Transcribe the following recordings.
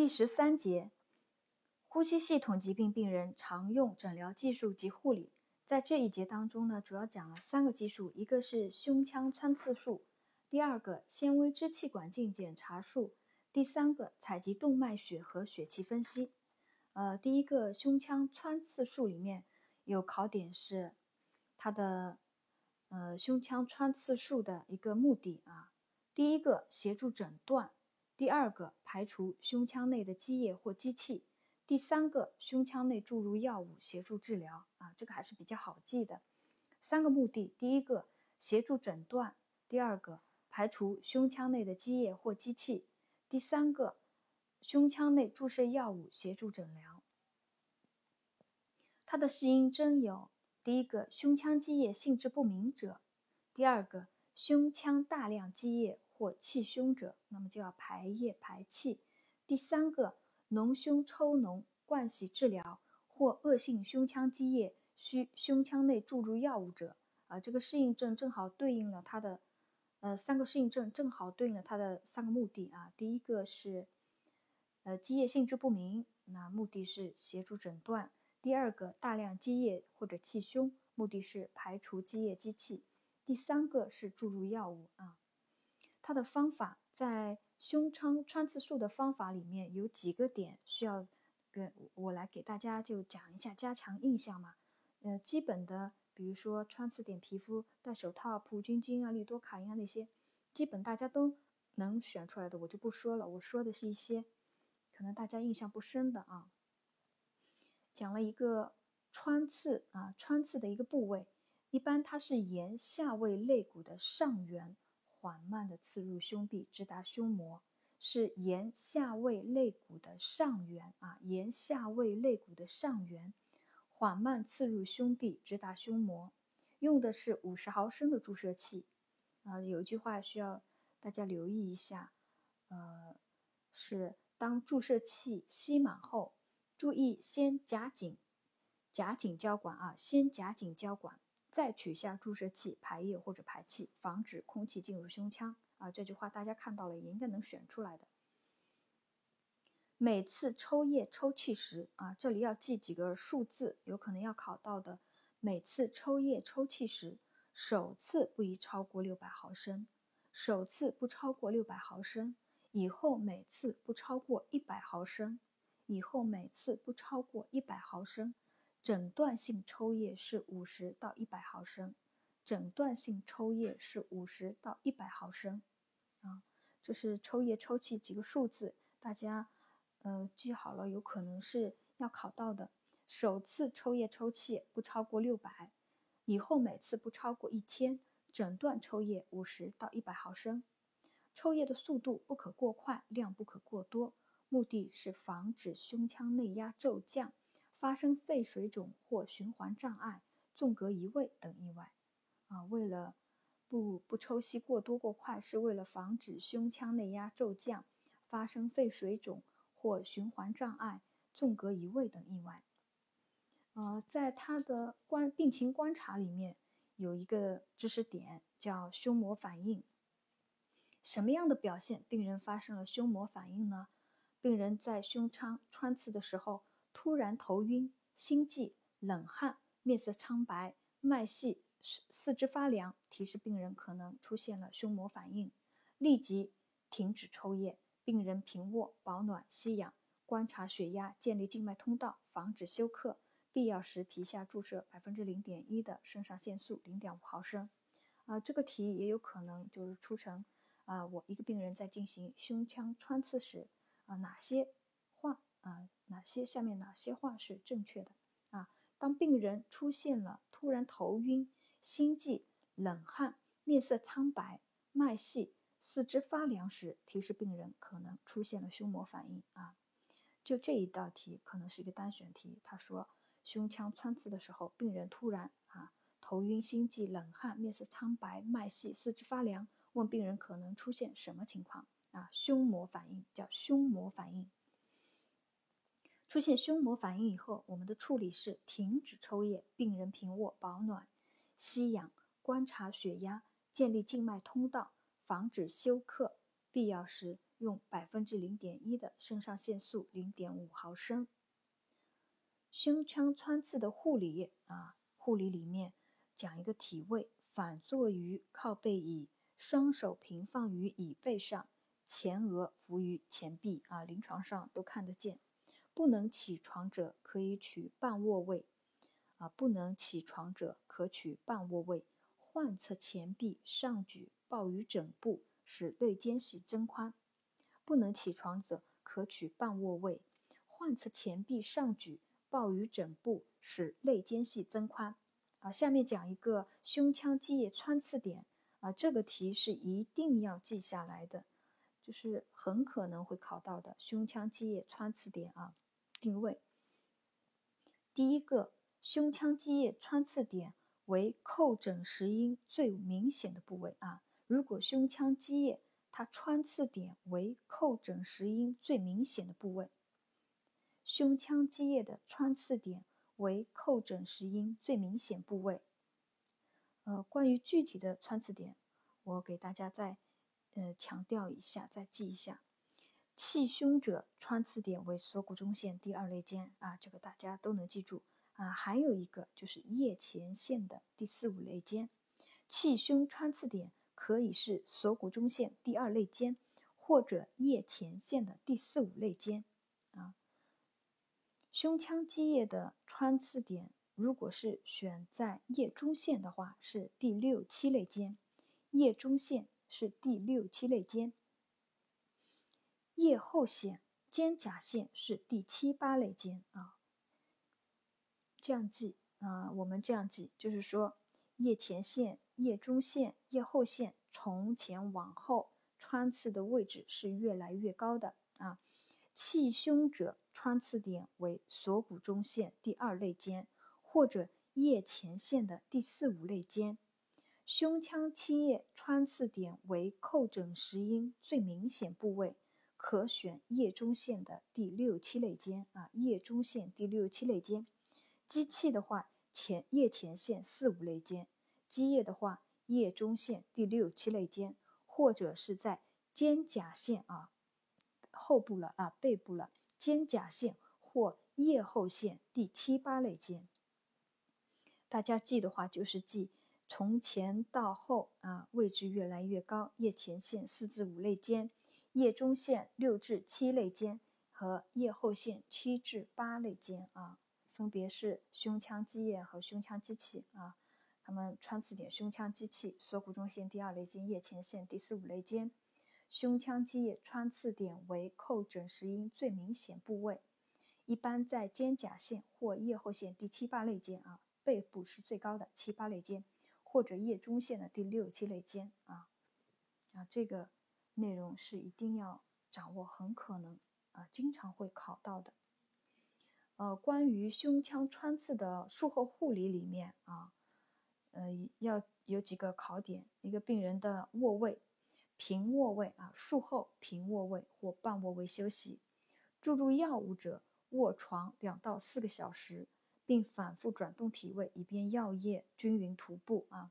第十三节，呼吸系统疾病病人常用诊疗技术及护理。在这一节当中呢，主要讲了三个技术，一个是胸腔穿刺术，第二个纤维支气管镜检查术，第三个采集动脉血和血气分析。呃，第一个胸腔穿刺术里面有考点是它的呃胸腔穿刺术的一个目的啊，第一个协助诊断。第二个，排除胸腔内的积液或积气；第三个，胸腔内注入药物协助治疗。啊，这个还是比较好记的。三个目的：第一个，协助诊断；第二个，排除胸腔内的积液或积气；第三个，胸腔内注射药物协助诊疗。它的适应症有：第一个，胸腔积液性质不明者；第二个，胸腔大量积液。或气胸者，那么就要排液排气。第三个，脓胸抽脓灌洗治疗或恶性胸腔积液需胸腔内注入药物者，啊，这个适应症正好对应了它的，呃，三个适应症正好对应了它的三个目的啊。第一个是，呃，积液性质不明，那目的是协助诊断；第二个，大量积液或者气胸，目的是排除积液积气；第三个是注入药物啊。它的方法在胸腔穿刺术的方法里面有几个点需要跟我来给大家就讲一下，加强印象嘛。呃，基本的，比如说穿刺点皮肤、戴手套、普菌菌啊、利多卡因啊那些，基本大家都能选出来的，我就不说了。我说的是一些可能大家印象不深的啊。讲了一个穿刺啊，穿刺的一个部位，一般它是沿下位肋骨的上缘。缓慢地刺入胸壁，直达胸膜，是沿下位肋骨的上缘啊，沿下位肋骨的上缘，缓慢刺入胸壁，直达胸膜。用的是五十毫升的注射器啊。有一句话需要大家留意一下，呃，是当注射器吸满后，注意先夹紧，夹紧胶管啊，先夹紧胶管。再取下注射器排液或者排气，防止空气进入胸腔啊。这句话大家看到了也应该能选出来的。每次抽液抽气时啊，这里要记几个数字，有可能要考到的。每次抽液抽气时，首次不宜超过六百毫升，首次不超过六百毫升，以后每次不超过一百毫升，以后每次不超过一百毫升。诊断性抽液是五十到一百毫升，诊断性抽液是五十到一百毫升，啊，这是抽液抽气几个数字，大家呃记好了，有可能是要考到的。首次抽液抽气不超过六百，以后每次不超过一千，诊断抽液五十到一百毫升，抽液的速度不可过快，量不可过多，目的是防止胸腔内压骤降。发生肺水肿或循环障碍、纵隔移位等意外，啊，为了不不抽吸过多过快，是为了防止胸腔内压骤降、发生肺水肿或循环障碍、纵隔移位等意外。呃，在他的观病情观察里面有一个知识点叫胸膜反应。什么样的表现，病人发生了胸膜反应呢？病人在胸腔穿刺的时候。突然头晕、心悸、冷汗、面色苍白、脉细、四四肢发凉，提示病人可能出现了胸膜反应，立即停止抽液，病人平卧保暖吸氧，观察血压，建立静脉通道，防止休克，必要时皮下注射百分之零点一的肾上腺素零点五毫升。啊，这个题也有可能就是出成啊，我一个病人在进行胸腔穿刺时啊，哪些啊？哪些下面哪些话是正确的啊？当病人出现了突然头晕、心悸、冷汗、面色苍白、脉细、四肢发凉时，提示病人可能出现了胸膜反应啊。就这一道题可能是一个单选题。他说胸腔穿刺的时候，病人突然啊头晕、心悸、冷汗、面色苍白、脉细、四肢发凉，问病人可能出现什么情况啊？胸膜反应叫胸膜反应。出现胸膜反应以后，我们的处理是停止抽液，病人平卧保暖，吸氧，观察血压，建立静脉通道，防止休克，必要时用百分之零点一的肾上腺素零点五毫升。胸腔穿刺的护理啊，护理里面讲一个体位，反坐于靠背椅，双手平放于椅背上，前额伏于前臂啊，临床上都看得见。不能起床者可以取半卧位啊，不能起床者可取半卧位，患侧前臂上举，抱于枕部，使肋间隙增宽。不能起床者可取半卧位，患侧前臂上举。抱于枕部，使肋间隙增宽。啊，下面讲一个胸腔积液穿刺点。啊，这个题是一定要记下来的，就是很可能会考到的胸腔积液穿刺点啊。定位：第一个，胸腔积液穿刺点为叩诊时音最明显的部位啊。如果胸腔积液它穿刺点为叩诊时音最明显的部位。胸腔积液的穿刺点为叩诊时音最明显部位。呃，关于具体的穿刺点，我给大家再呃强调一下，再记一下。气胸者穿刺点为锁骨中线第二肋间啊，这个大家都能记住啊。还有一个就是腋前线的第四五肋间。气胸穿刺点可以是锁骨中线第二肋间，或者腋前线的第四五肋间啊。胸腔积液的穿刺点，如果是选在腋中线的话，是第六七肋间；腋中线是第六七肋间；腋后线、肩胛线是第七八肋间啊。这样记啊，我们这样记，就是说腋前线、腋中线、腋后线从前往后穿刺的位置是越来越高的啊。气胸者穿刺点为锁骨中线第二肋间，或者腋前线的第四五肋间。胸腔积液穿刺点为叩枕石英最明显部位，可选腋中线的第六七肋间啊，腋中线第六七肋间。积气的话，前腋前线四五肋间；积液的话，腋中线第六七肋间，或者是在肩胛线啊。后部了啊，背部了，肩胛线或腋后线第七八肋间。大家记的话就是记从前到后啊，位置越来越高。腋前线四至五肋间，腋中线六至七肋间和腋后线七至八肋间啊，分别是胸腔积液和胸腔积气啊。它们穿刺点：胸腔积气，锁骨中线第二肋间，腋前线第四五肋间。胸腔积液穿刺点为叩枕石英最明显部位，一般在肩胛线或腋后线第七八肋间啊，背部是最高的七八肋间，或者腋中线的第六七肋间啊啊，这个内容是一定要掌握，很可能啊经常会考到的。呃，关于胸腔穿刺的术后护理里面啊，呃要有几个考点，一个病人的卧位。平卧位啊，术后平卧位或半卧位休息。注入药物者卧床两到四个小时，并反复转动体位，以便药液均匀涂布啊。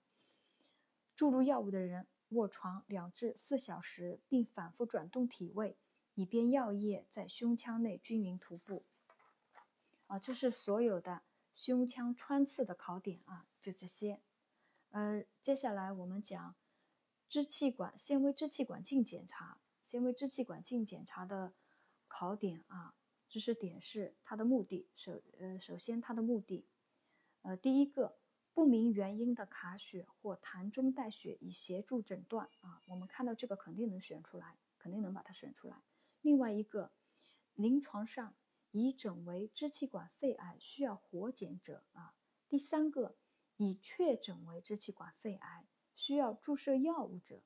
注入药物的人卧床两至四小时，并反复转动体位，以便药液在胸腔内均匀涂布。啊，这是所有的胸腔穿刺的考点啊，就这些。呃，接下来我们讲。支气管纤维支气管镜检查，纤维支气管镜检查的考点啊，知识点是它的目的。首呃，首先它的目的，呃，第一个不明原因的卡血或痰中带血，以协助诊断啊。我们看到这个肯定能选出来，肯定能把它选出来。另外一个，临床上已诊为支气管肺癌需要活检者啊。第三个，已确诊为支气管肺癌。需要注射药物者，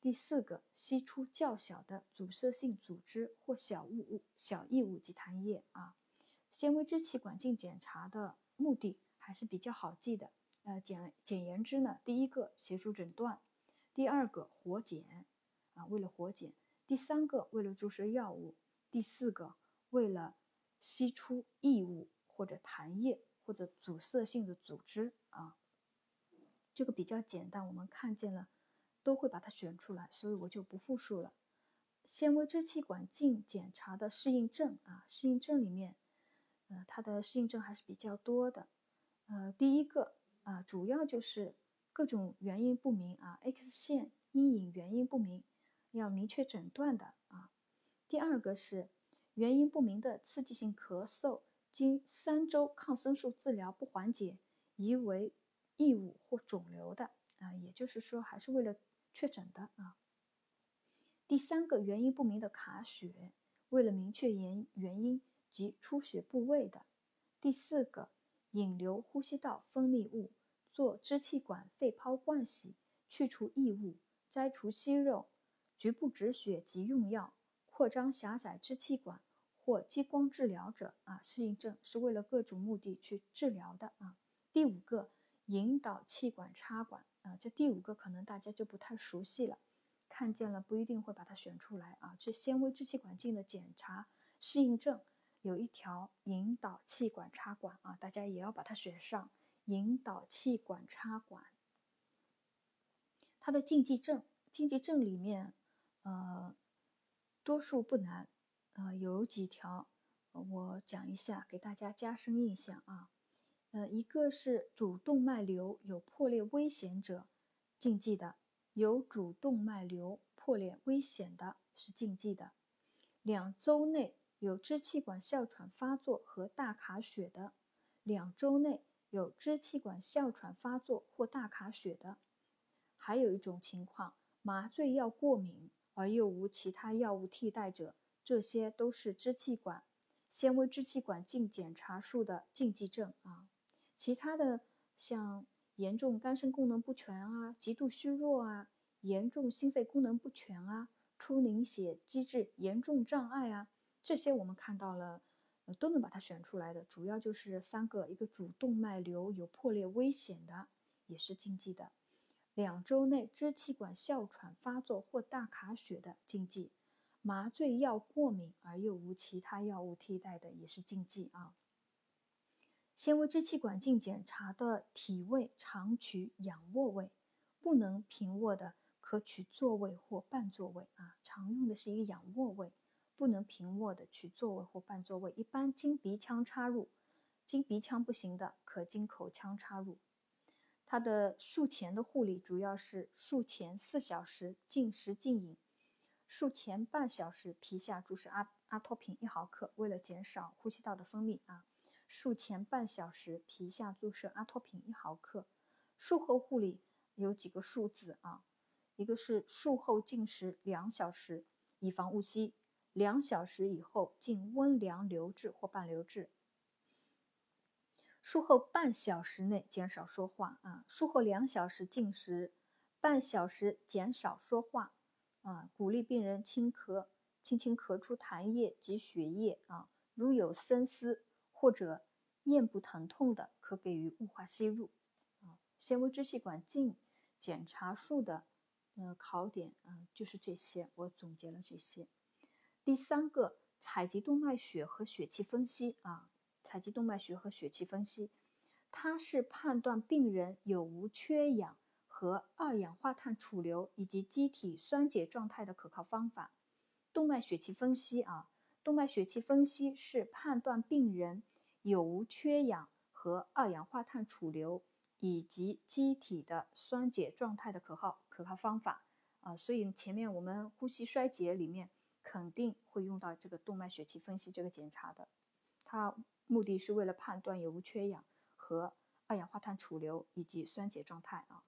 第四个，析出较小的阻塞性组织或小物物、小异物及痰液啊。纤维支气管镜检查的目的还是比较好记的。呃，简简言之呢，第一个协助诊断，第二个活检啊，为了活检；第三个为了注射药物；第四个为了析出异物或者痰液或者阻塞性的组织啊。这个比较简单，我们看见了，都会把它选出来，所以我就不复述了。纤维支气管镜检查的适应症啊，适应症里面，呃，它的适应症还是比较多的。呃，第一个啊，主要就是各种原因不明啊，X 线阴影原因不明，要明确诊断的啊。第二个是原因不明的刺激性咳嗽，经三周抗生素治疗不缓解，疑为异物或肿瘤的啊，也就是说还是为了确诊的啊。第三个原因不明的卡血，为了明确原原因及出血部位的。第四个引流呼吸道分泌物，做支气管肺泡灌洗，去除异物，摘除息肉，局部止血及用药，扩张狭窄支气管或激光治疗者啊，适应症是为了各种目的去治疗的啊。第五个引导气管插管啊，这第五个可能大家就不太熟悉了。看见了不一定会把它选出来啊！这纤维支气管镜的检查适应症有一条引导气管插管啊，大家也要把它选上。引导气管插管，它的禁忌症，禁忌症里面，呃，多数不难，呃，有几条我讲一下，给大家加深印象啊。呃，一个是主动脉瘤有破裂危险者，禁忌的。有主动脉瘤破裂危险的是禁忌的。两周内有支气管哮喘发作和大卡血的，两周内有支气管哮喘发作或大卡血的，还有一种情况，麻醉药过敏而又无其他药物替代者，这些都是支气管纤维支气管镜检查术的禁忌症啊。其他的像。严重肝肾功能不全啊，极度虚弱啊，严重心肺功能不全啊，出凝血机制严重障碍啊，这些我们看到了，呃，都能把它选出来的。主要就是三个：一个主动脉瘤有破裂危险的，也是禁忌的；两周内支气管哮喘发作或大卡血的禁忌；麻醉药过敏而又无其他药物替代的，也是禁忌啊。纤维支气管镜检查的体位常取仰卧位，不能平卧的可取坐位或半坐位啊。常用的是一个仰卧位，不能平卧的取座位或半座位。一般经鼻腔插入，经鼻腔不行的可经口腔插入。它的术前的护理主要是术前四小时禁食禁饮，术前半小时皮下注射阿阿托品一毫克，为了减少呼吸道的分泌啊。术前半小时皮下注射阿托品一毫克，术后护理有几个数字啊？一个是术后禁食两小时，以防误吸；两小时以后进温凉流质或半流质。术后半小时内减少说话啊，术后两小时进食，半小时减少说话啊，鼓励病人轻咳，轻轻咳出痰液及血液啊，如有深思。或者咽部疼痛的，可给予雾化吸入。啊，纤维支气管镜检查术的呃考点啊，就是这些，我总结了这些。第三个，采集动脉血和血气分析啊，采集动脉血和血气分析，它是判断病人有无缺氧和二氧化碳储留以及机体酸碱状态的可靠方法。动脉血气分析啊，动脉血气分析是判断病人。有无缺氧和二氧化碳储留以及机体的酸碱状态的可靠可靠方法啊，所以前面我们呼吸衰竭里面肯定会用到这个动脉血气分析这个检查的，它目的是为了判断有无缺氧和二氧化碳储留以及酸碱状态啊。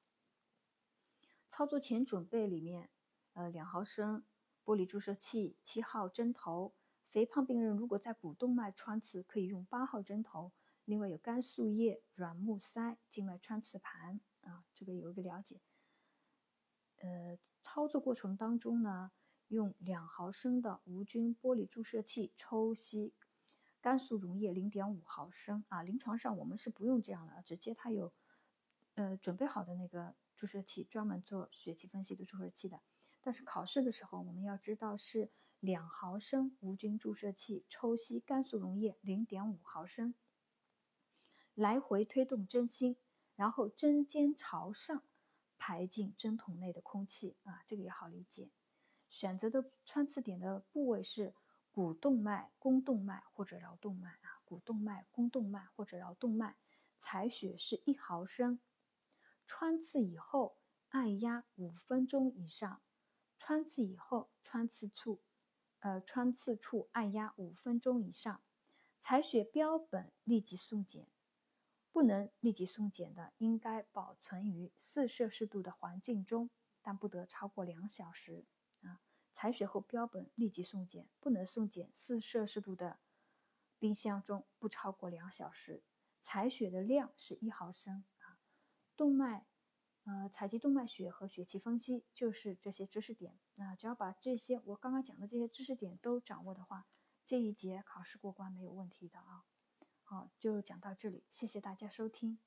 操作前准备里面，呃，两毫升玻璃注射器，七号针头。肥胖病人如果在股动脉穿刺，可以用八号针头。另外有肝素液、软木塞、静脉穿刺盘啊，这个有一个了解。呃，操作过程当中呢，用两毫升的无菌玻璃注射器抽吸肝素溶液零点五毫升啊。临床上我们是不用这样的，直接它有呃准备好的那个注射器，专门做血气分析的注射器的。但是考试的时候，我们要知道是。两毫升无菌注射器抽吸肝素溶液零点五毫升，来回推动针芯，然后针尖朝上排进针筒内的空气啊，这个也好理解。选择的穿刺点的部位是股动脉、肱动脉或者桡动脉啊，股动脉、肱动脉或者桡动脉，采血是一毫升。穿刺以后按压五分钟以上。穿刺以后，穿刺处，呃，穿刺处按压五分钟以上。采血标本立即送检，不能立即送检的，应该保存于四摄氏度的环境中，但不得超过两小时。啊，采血后标本立即送检，不能送检四摄氏度的冰箱中，不超过两小时。采血的量是一毫升。啊，动脉。呃，采集动脉血和血气分析就是这些知识点。那只要把这些我刚刚讲的这些知识点都掌握的话，这一节考试过关没有问题的啊。好，就讲到这里，谢谢大家收听。